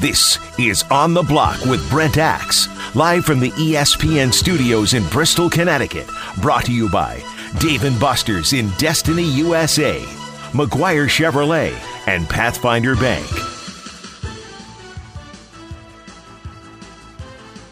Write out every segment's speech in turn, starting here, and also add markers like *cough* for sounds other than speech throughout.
This is On the Block with Brent Axe, live from the ESPN studios in Bristol, Connecticut. Brought to you by Dave and Buster's in Destiny, USA, McGuire Chevrolet, and Pathfinder Bank.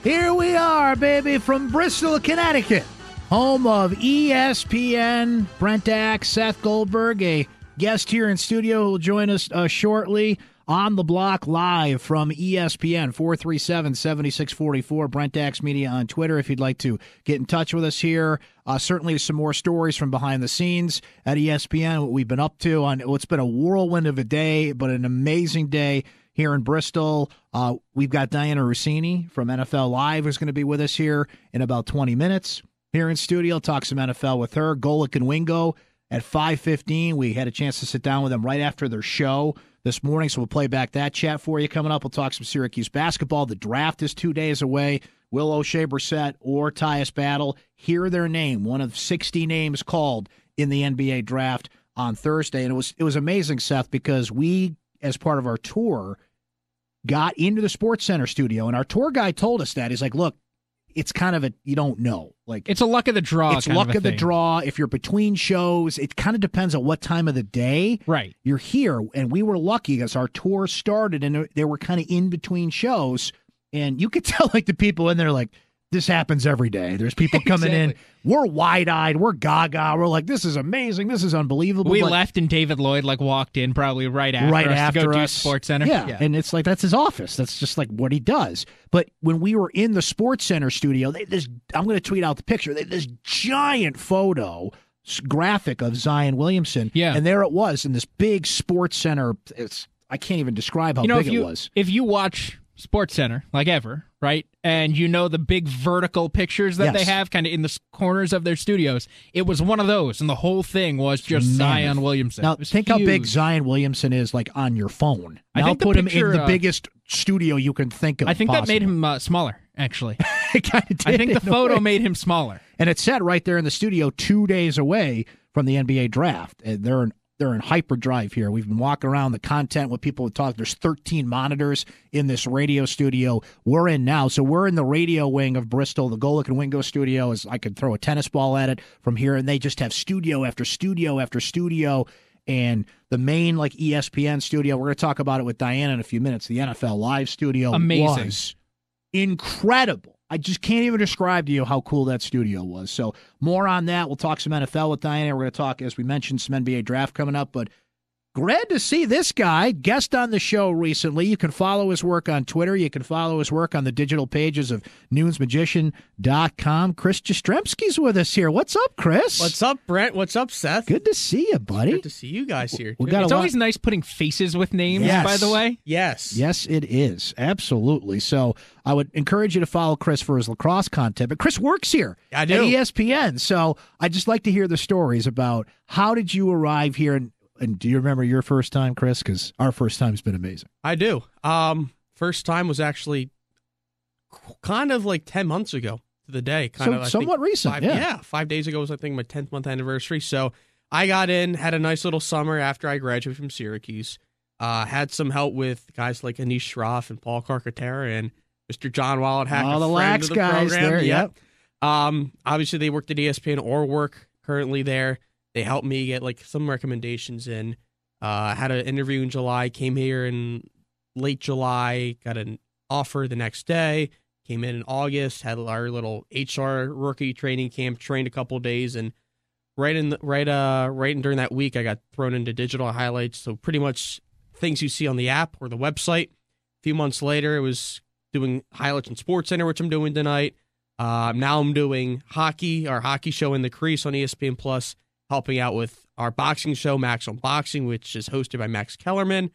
Here we are, baby, from Bristol, Connecticut, home of ESPN. Brent Axe, Seth Goldberg, a guest here in studio who will join us uh, shortly on the block live from ESPN 437 7644. Brent Axe Media on Twitter if you'd like to get in touch with us here. Uh, certainly some more stories from behind the scenes at ESPN, what we've been up to on what's been a whirlwind of a day, but an amazing day here in Bristol. Uh, we've got Dianna Russini from NFL Live who's going to be with us here in about 20 minutes here in studio. Talk some NFL with her. Golic and Wingo at 5:15. We had a chance to sit down with them right after their show this morning, so we'll play back that chat for you coming up. We'll talk some Syracuse basketball. The draft is two days away. Will Oshae Brissett or Tyus Battle hear their name, one of 60 names called in the NBA draft on Thursday, and it was it was amazing, Seth, because we, as part of our tour, got into the Sports Center studio, and our tour guy told us that he's like, "Look, it's kind of a you don't know, like It's a luck of the draw. it's kind luck of, of the draw. If you're between shows, it kind of depends on what time of the day Right. you're here. And we were lucky because our tour started and they were kind of in between shows, and you could *laughs* tell like the people in there like. This happens every day. There's people *laughs* coming in. We're wide eyed. We're gaga. We're like, this is amazing. This is unbelievable. We left and David Lloyd like walked in probably right after right us after to go do. Sports Center. Yeah. and it's like that's his office. That's just like what he does. But when we were in the Sports Center studio, they, this I'm going to tweet out the picture. They, this giant photo graphic of Zion Williamson. Yeah. and there it was in this big Sports Center. It's I can't even describe how you know big you it was. if you watch Sports Center like ever, right, and you know the big vertical pictures that Yes. they have kind of in the corners of their studios, it was one of those, and the whole thing was just Mammoth. Zion Williamson. Now think how big. Zion Williamson is, like on your phone. I Now think the put him in the uh, biggest studio you can think of. I think that made him uh, smaller. Actually, *laughs* It did I think the photo made him smaller. and it said right there in the studio, two days away from the NBA draft. And they're in they're in hyperdrive here. We've been walking around the content, what people would talk. There's 13 monitors in this radio studio we're in now. So we're in the radio wing of Bristol. The Golic and Wingo studio is I could throw a tennis ball at it from here, and they just have studio after studio after studio. And the main like ESPN studio, we're going to talk about it with Dianna in a few minutes. The NFL Live studio Amazing. was incredible. I just can't even describe to you how cool that studio was. So more on that. We'll talk some NFL with Dianna. We're going to talk, as we mentioned, some NBA draft coming up. But glad to see this guy guest on the show recently. You can follow his work on Twitter. You can follow his work on the digital pages of nunesmagician.com. Chris Jastrzembski's with us here. What's up, Chris? What's up, Brent? What's up, Seth? Good to see you, buddy. Good to see you guys here. We got It's a lot- always nice putting faces with names. Yes. By the way, yes. Yes, it is. Absolutely. So I would encourage you to follow Chris for his lacrosse content. But Chris works here I at do. ESPN. So I'd just like to hear the stories about how did you arrive here and, and do you remember your first time, Chris? Because our first time's been amazing. I do. Um, first time was actually kind of like ten months ago to the day. Kind So of I somewhat recent, Five, yeah. five days ago was I think my tenth month anniversary. So I got in, had a nice little summer after I graduated from Syracuse. Uh, had some help with guys like Anish Shroff and Paul Carcaterra and Mr. John Wildhack. All a the lax the guys program. there, Yeah. yep. Um, obviously they worked at ESPN or work currently there. They helped me get like some recommendations in. Uh, had an interview in July. Came here in late July. Got an offer the next day. Came in in August. Had our little HR rookie training camp. Trained a couple days, and right in the, right uh right in during that week, I got thrown into digital highlights. So pretty much things you see on the app or the website. A few months later, it was doing highlights in Sports Center, which I'm doing tonight. Uh, now I'm doing hockey, our hockey show in the crease on ESPN Plus, helping out with our boxing show, Max on Boxing, which is hosted by Max Kellerman.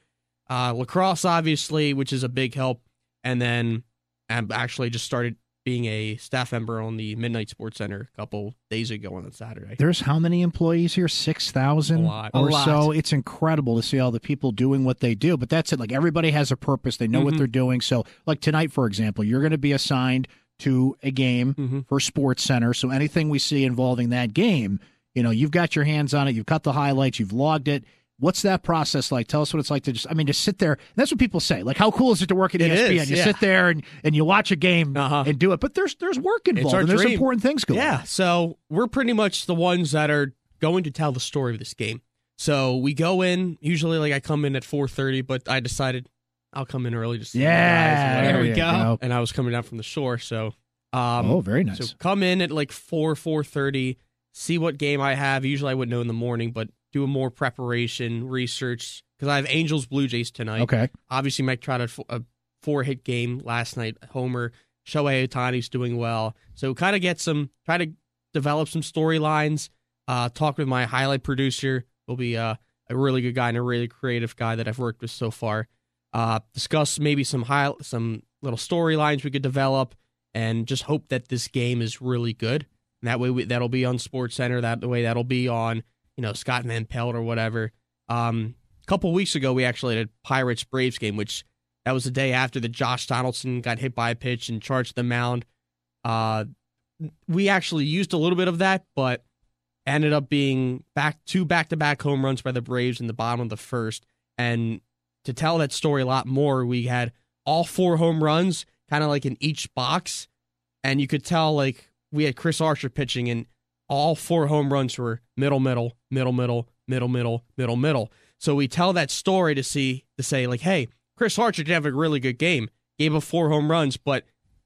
Uh, lacrosse, obviously, which is a big help. And then I actually just started being a staff member on the Midnight Sports Center a couple days ago on a Saturday. There's how many employees here? 6,000 or A lot. so. It's incredible to see all the people doing what they do. But that's it. Like everybody has a purpose. They know what Mhm. they're doing. So, like tonight, for example, you're going to be assigned to a game Mhm. for Sports Center. So anything we see involving that game, you know, you've got your hands on it. You've cut the highlights. You've logged it. What's that process like? Tell us what it's like to just, I mean, just sit there. That's what people say. Like, how cool is it to work at It ESPN? is, you yeah. sit there and, and you watch a game Uh-huh. and do it. But there's there's work involved and there's dream. important things going Yeah, on. so we're pretty much the ones that are going to tell the story of this game. So we go in usually like I come in at four thirty, but I decided I'll come in early just to see the guys and Yeah. whatever. There we you go. And I was coming down from the shore, so um, oh, very nice. So come in at like four, four thirty, see what game I have. Usually I would know in the morning, but do a more preparation, research because I have Angels Blue Jays tonight. okay. Obviously, Mike Trout had a four hit game last night. Homer, Shohei Ohtani's doing well, so kind of get some, try to develop some storylines. Uh, talk with my highlight producer. Will be uh, a really good guy and a really creative guy that I've worked with so far. Uh, discuss maybe some high, some little storylines we could develop, and just hope that this game is really good. And that way, we, that'll be on Sports Center. That way that'll be on you know Scott Van Pelt or whatever. Um, a couple weeks ago, we actually had a Pirates Braves game, which that was the day after the Josh Donaldson got hit by a pitch and charged the mound. Uh, we actually used a little bit of that, but ended up being back two back to back home runs by the Braves in the bottom of the first. And to tell that story a lot more, we had all four home runs kind of like in each box. And you could tell like we had Chris Archer pitching and all four home runs were middle, middle, middle, middle, middle, middle, middle, middle. So we tell that story to see to say like, hey, Chris Archer did have a really good game, gave up four home runs, but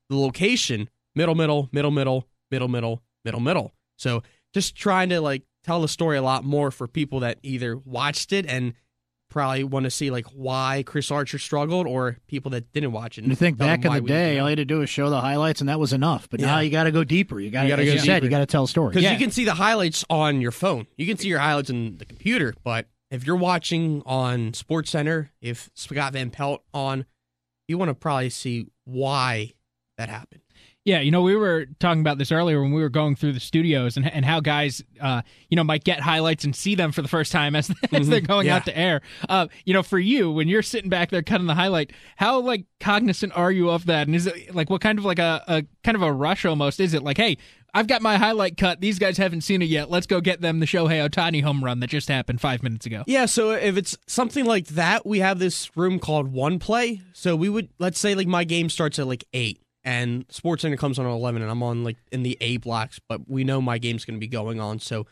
the location middle, middle, middle, middle, middle, middle, middle, middle. So just trying to like tell the story a lot more for people that either watched it and probably want to see like why Chris Archer struggled, or people that didn't watch it. And you think back in the day, all you had to do was show the highlights, and that was enough. But now you got to go deeper. You got to, gotta as go you said, deeper. you got to tell a story. Because Yeah. you can see the highlights on your phone. You can see your highlights in the computer, but if you're watching on Sports Center, if Scott Van Pelt on, you want to probably see why that happened. Yeah, you know, we were talking about this earlier when we were going through the studios and, and how guys, uh, you know, might get highlights and see them for the first time as, *laughs* as they're going Yeah. out to air. Uh, you know, for you, when you're sitting back there cutting the highlight, how like cognizant are you of that? And is it like what kind of like a, a kind of a rush almost is it? Like, hey, I've got my highlight cut. These guys haven't seen it yet. Let's go get them the Shohei Ohtani home run that just happened five minutes ago. Yeah, so if it's something like that, we have this room called One Play. So we would let's say like my game starts at like eight, and Sports Center comes on at eleven, and I'm on like in the A blocks, but we know my game's going to be going on. So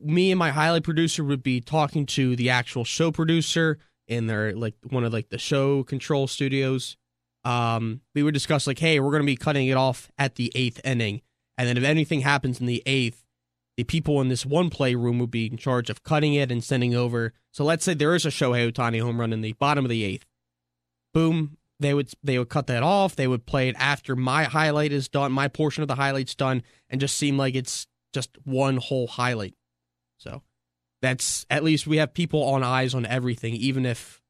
me and my highlight producer would be talking to the actual show producer in their like one of like the show control studios. Um, we would discuss like, hey, we're going to be cutting it off at the eighth inning, and then if anything happens in the eighth the people in this one play room would be in charge of cutting it and sending over. So let's say there is a Shohei Ohtani home run in the bottom of the eighth. Boom, they would they would cut that off. They would play it after my highlight is done, my portion of the highlight's done, and just seem like it's just one whole highlight. So that's at least we have people on eyes on everything, even if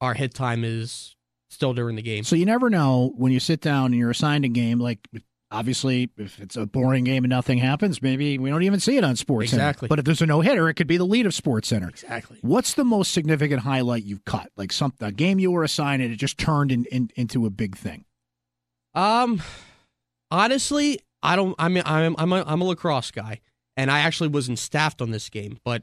our hit time is still during the game. So you never know when you sit down and you're assigned a game. Like obviously, if it's a boring game and nothing happens, maybe we don't even see it on Sports Center. Exactly. But if there's a no hitter, it could be the lead of Sports Center. Exactly. What's the most significant highlight you've cut? Like some a game you were assigned and it just turned in, in, into a big thing. Um, honestly, I don't. I mean, I'm I'm a, I'm a lacrosse guy, and I actually wasn't staffed on this game. But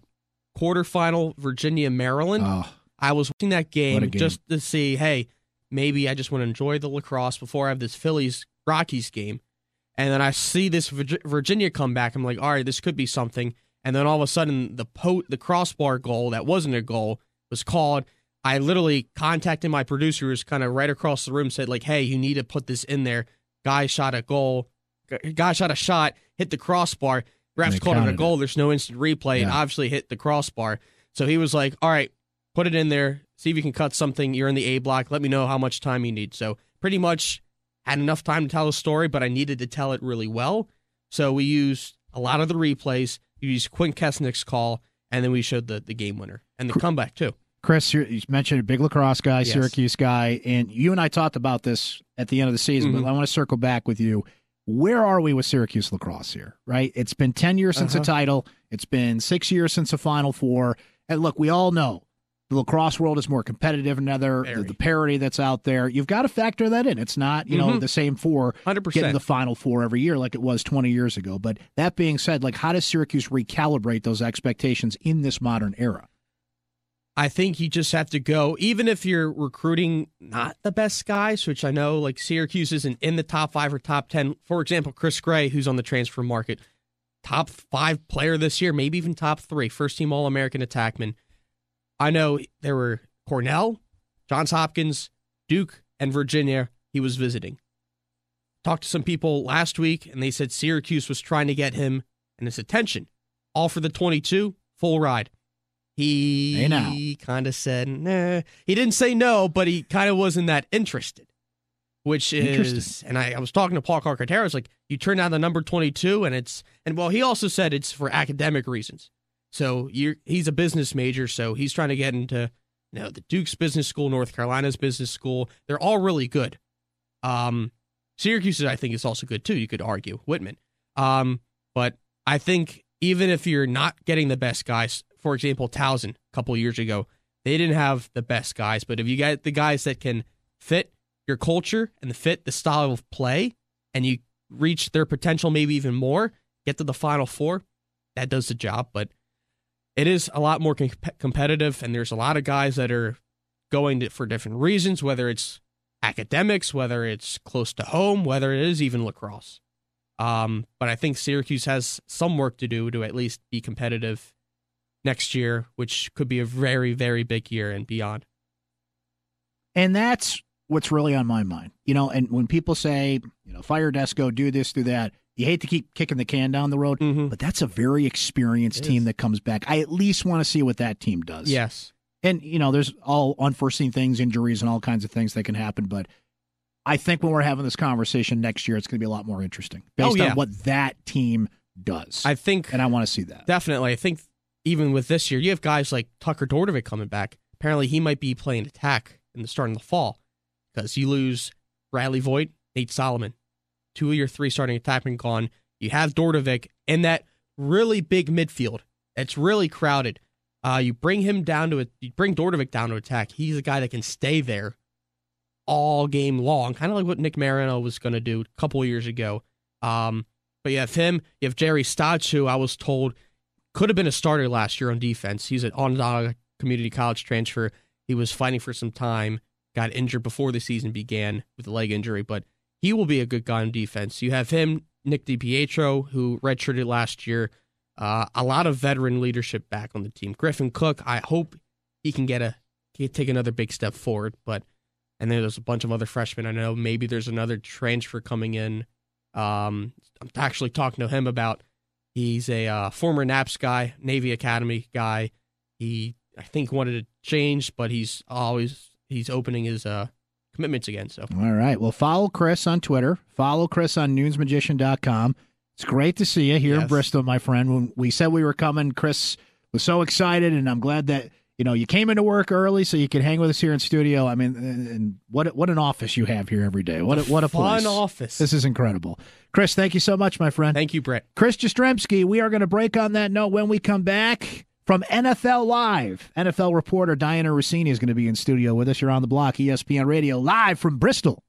quarterfinal Virginia Maryland, Oh, I was watching that game, game. just to see. Hey, maybe I just want to enjoy the lacrosse before I have this Phillies Rockies game, and then I see this Virginia come back. I'm like, all right, this could be something. And then all of a sudden, the po- the crossbar goal that wasn't a goal was called. I literally contacted my producer, who's kind of right across the room, said like, "Hey, you need to put this in there." Guy shot a goal. Guy shot a shot, hit the crossbar. Refs called it a goal. There's no instant replay, and obviously hit the crossbar. So he was like, "All right, put it in there. See if you can cut something. You're in the A block. Let me know how much time you need." So pretty much had enough time to tell the story, but I needed to tell it really well. So we used a lot of the replays. We used Quint Kessenich's call, and then we showed the, the game winner and the comeback too. Chris, you're, mentioned a big lacrosse guy, Yes. Syracuse guy, and you and I talked about this at the end of the season, Mhm. but I want to circle back with you. Where are we with Syracuse lacrosse here, right? It's been 10 years since a Uh-huh. title, it's been six years since a Final Four. And look, we all know the lacrosse world is more competitive than other, the, the parity that's out there. You've got to factor that in. It's not, you know, Mhm. the same four getting percent. the Final Four every year like it was 20 years ago. But that being said, like, how does Syracuse recalibrate those expectations in this modern era? I think you just have to go, even if you're recruiting not the best guys, which I know like Syracuse isn't in the top five or top 10. For example, Chris Gray, who's on the transfer market, top five player this year, maybe even top three, first team All American attackman. I know there were Cornell, Johns Hopkins, Duke, and Virginia he was visiting. Talked to some people last week, and they said Syracuse was trying to get him and his attention. All for the 22, full ride. He kind of said, nah. He didn't say no, but he kind of wasn't that interested. Which is, and I, I was talking to Paul Carcaterra. It's like you turn down the number twenty-two, and it's, and well, he also said it's for academic reasons. So he's a business major, so he's trying to get into, you know, the Duke's business school, North Carolina's business school. They're all really good. Um, Syracuse, I think, is also good too. You could argue Whitman, um, but I think even if you're not getting the best guys, for example, Towson a couple years ago, they didn't have the best guys, but if you get the guys that can fit your culture and fit the style of play, and you reach their potential maybe even more, get to the final four, that does the job. But it is a lot more com- competitive, and there's a lot of guys that are going to, for different reasons, whether it's academics, whether it's close to home, whether it is even lacrosse. Um, but I think Syracuse has some work to do to at least be competitive next year, which could be a very, very big year and beyond. And that's what's really on my mind. You know, and when people say, you know, fire Desko, do this, do that, you hate to keep kicking the can down the road, mm-hmm. but that's a very experienced it team is. that comes back. I at least want to see what that team does. Yes. And, you know, there's all unforeseen things, injuries, and all kinds of things that can happen. But I think when we're having this conversation next year, it's going to be a lot more interesting based oh, yeah. on what that team does. I think. And I want to see that. Definitely. I think even with this year, you have guys like Tucker Dordevic coming back. Apparently, he might be playing attack in the start of the fall because you lose Riley Voigt, Nate Solomon, two of your three starting attackmen gone. You have Dordevic in that really big midfield. It's really crowded. Uh, you bring him down to it. You bring Dordevic down to attack. He's a guy that can stay there all game long, kind of like what Nick Mariano was going to do a couple years ago. Um, but you have him. You have Jerry Stotts, who I was told could have been a starter last year on defense. He's an Onondaga Community College transfer. He was fighting for some time, got injured before the season began with a leg injury, but he will be a good guy on defense. You have him, Nick DiPietro, who redshirted last year. Uh, a lot of veteran leadership back on the team. Griffin Cook, I hope he can get a take another big step forward. But and then there's a bunch of other freshmen. I know maybe there's another transfer coming in. Um, I'm actually talking to him about He's a uh, former NAPS guy, Navy Academy guy. He, I think, wanted to change, but he's always he's opening his uh, commitments again. So, all right. Well, follow Chris on Twitter. Follow Chris on NunesMagician.com. It's great to see you here yes. in Bristol, my friend. When we said we were coming, Chris was so excited, and I'm glad that you know, you came into work early so you could hang with us here in studio. I mean, and what what an office you have here every day. What a, what a fun place. office. This is incredible. Chris, thank you so much, my friend. Thank you, Brett. Chris Jastrzembski, we are going to break on that note when we come back from NFL Live. NFL reporter Dianna Russini is going to be in studio with us. You're on the block, ESPN Radio, live from Bristol.